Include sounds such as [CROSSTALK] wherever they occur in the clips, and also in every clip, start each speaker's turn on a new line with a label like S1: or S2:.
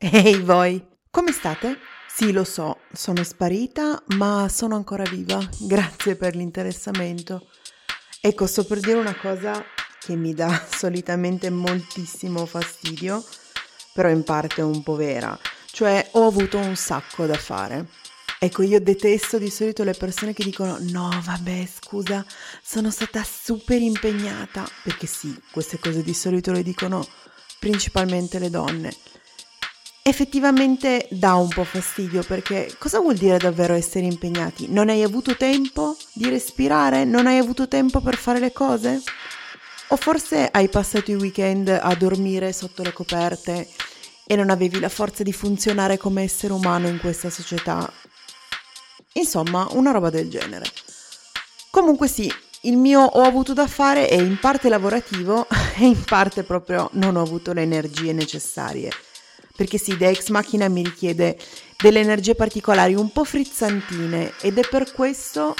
S1: Ehi voi, come state? Sì, lo so, sono sparita, ma sono ancora viva. Grazie per l'interessamento. Ecco, sto per dire una cosa che mi dà [LAUGHS] solitamente moltissimo fastidio, però in parte un po' vera. Cioè, ho avuto un sacco da fare. Ecco, io detesto di solito le persone che dicono no, vabbè, scusa, sono stata super impegnata, perché sì, queste cose di solito le dicono principalmente le donne. Effettivamente dà un po' fastidio perché cosa vuol dire davvero essere impegnati? Non hai avuto tempo di respirare? Non hai avuto tempo per fare le cose? O forse hai passato i weekend a dormire sotto le coperte e non avevi la forza di funzionare come essere umano in questa società? Insomma, una roba del genere. Comunque sì, il mio ho avuto da fare è in parte lavorativo [LAUGHS] e in parte proprio non ho avuto le energie necessarie perché sì, The Ex Machina mi richiede delle energie particolari un po' frizzantine ed è per questo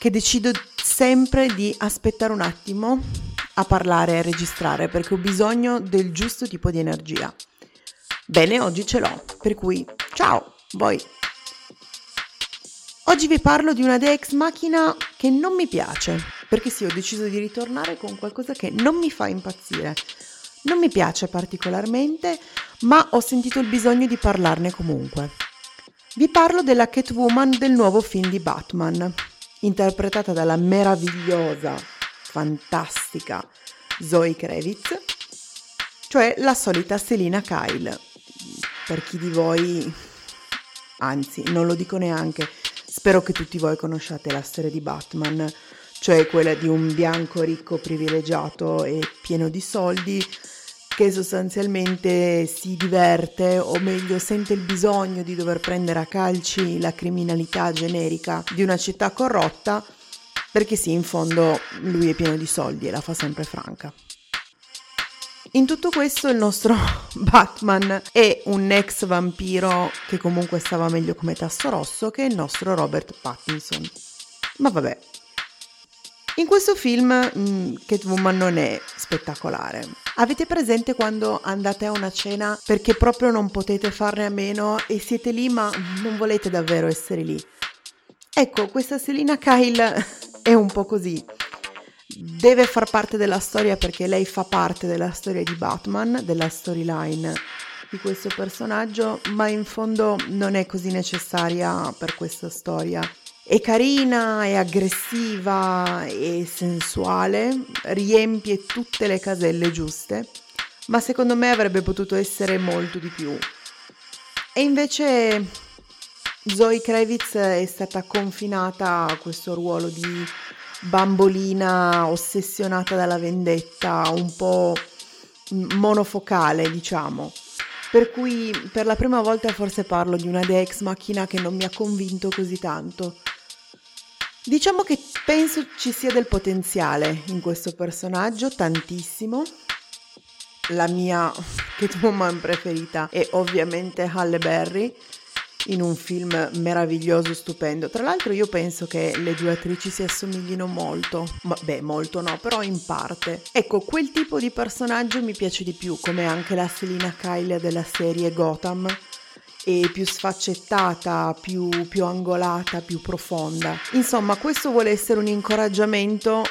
S1: che decido sempre di aspettare un attimo a parlare e a registrare perché ho bisogno del giusto tipo di energia. Bene, oggi ce l'ho, per cui ciao, voi. Oggi vi parlo di una The Ex Machina che non mi piace, perché sì, ho deciso di ritornare con qualcosa che non mi fa impazzire. Non mi piace particolarmente, ma ho sentito il bisogno di parlarne comunque. Vi parlo della Catwoman del nuovo film di Batman, interpretata dalla meravigliosa, fantastica Zoe Kravitz, cioè la solita Selina Kyle. Per chi di voi, anzi, non lo dico neanche, spero che tutti voi conosciate la storia di Batman, cioè quella di un bianco ricco privilegiato e pieno di soldi che sostanzialmente si diverte o meglio sente il bisogno di dover prendere a calci la criminalità generica di una città corrotta perché sì, in fondo lui è pieno di soldi e la fa sempre franca. In tutto questo il nostro [LAUGHS] Batman è un ex vampiro che comunque stava meglio come tasso rosso che il nostro Robert Pattinson. Ma vabbè. In questo film mh, mm, Catwoman non è spettacolare, Avete presente quando andate a una cena perché proprio non potete farne a meno e siete lì ma non volete davvero essere lì? Ecco, questa Selina Kyle [LAUGHS] è un po' così. Deve far parte della storia perché lei fa parte della storia di Batman, della storyline di questo personaggio, ma in fondo non è così necessaria per questa storia. È carina, è aggressiva, è sensuale, riempie tutte le caselle giuste, ma secondo me avrebbe potuto essere molto di più. E invece Zoe Kravitz è stata confinata a questo ruolo di bambolina ossessionata dalla vendetta, un po' monofocale, diciamo. Per cui per la prima volta forse parlo di una Dex macchina che non mi ha convinto così tanto. Diciamo che penso ci sia del potenziale in questo personaggio, tantissimo. La mia [LAUGHS] Catwoman preferita è ovviamente Halle Berry in un film meraviglioso, stupendo. Tra l'altro io penso che le due attrici si assomiglino molto, ma beh, molto no, però in parte. Ecco, quel tipo di personaggio mi piace di più, come anche la Selina Kyle della serie Gotham e più sfaccettata, più, più angolata, più profonda. Insomma, questo vuole essere un incoraggiamento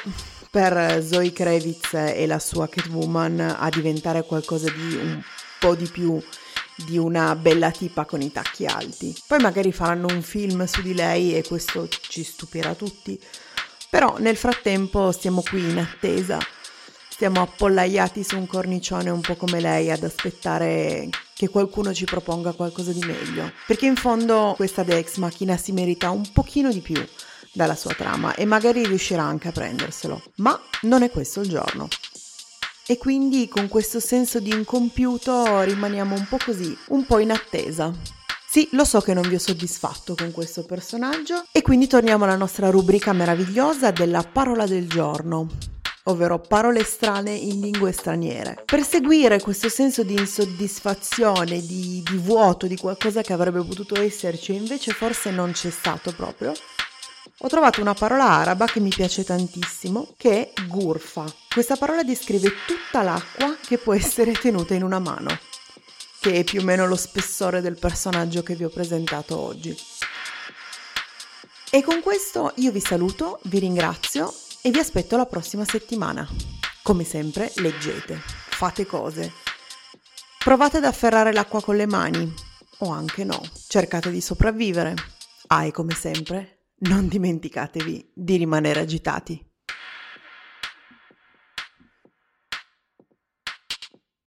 S1: per Zoe Kravitz e la sua Catwoman a diventare qualcosa di un po' di più di una bella tipa con i tacchi alti. Poi magari faranno un film su di lei e questo ci stupirà tutti. Però nel frattempo stiamo qui in attesa stiamo appollaiati su un cornicione un po' come lei ad aspettare che qualcuno ci proponga qualcosa di meglio. Perché in fondo questa Dex Machina si merita un pochino di più dalla sua trama e magari riuscirà anche a prenderselo. Ma non è questo il giorno. E quindi con questo senso di incompiuto rimaniamo un po' così, un po' in attesa. Sì, lo so che non vi ho soddisfatto con questo personaggio e quindi torniamo alla nostra rubrica meravigliosa della parola del giorno ovvero parole strane in lingue straniere. Per seguire questo senso di insoddisfazione, di, di vuoto, di qualcosa che avrebbe potuto esserci e invece forse non c'è stato proprio, ho trovato una parola araba che mi piace tantissimo, che è gurfa. Questa parola descrive tutta l'acqua che può essere tenuta in una mano. che è più o meno lo spessore del personaggio che vi ho presentato oggi. E con questo io vi saluto, vi ringrazio e vi aspetto la prossima settimana. Come sempre, leggete, fate cose. Provate ad afferrare l'acqua con le mani, o anche no, cercate di sopravvivere. Ah, e come sempre, non dimenticatevi di rimanere agitati.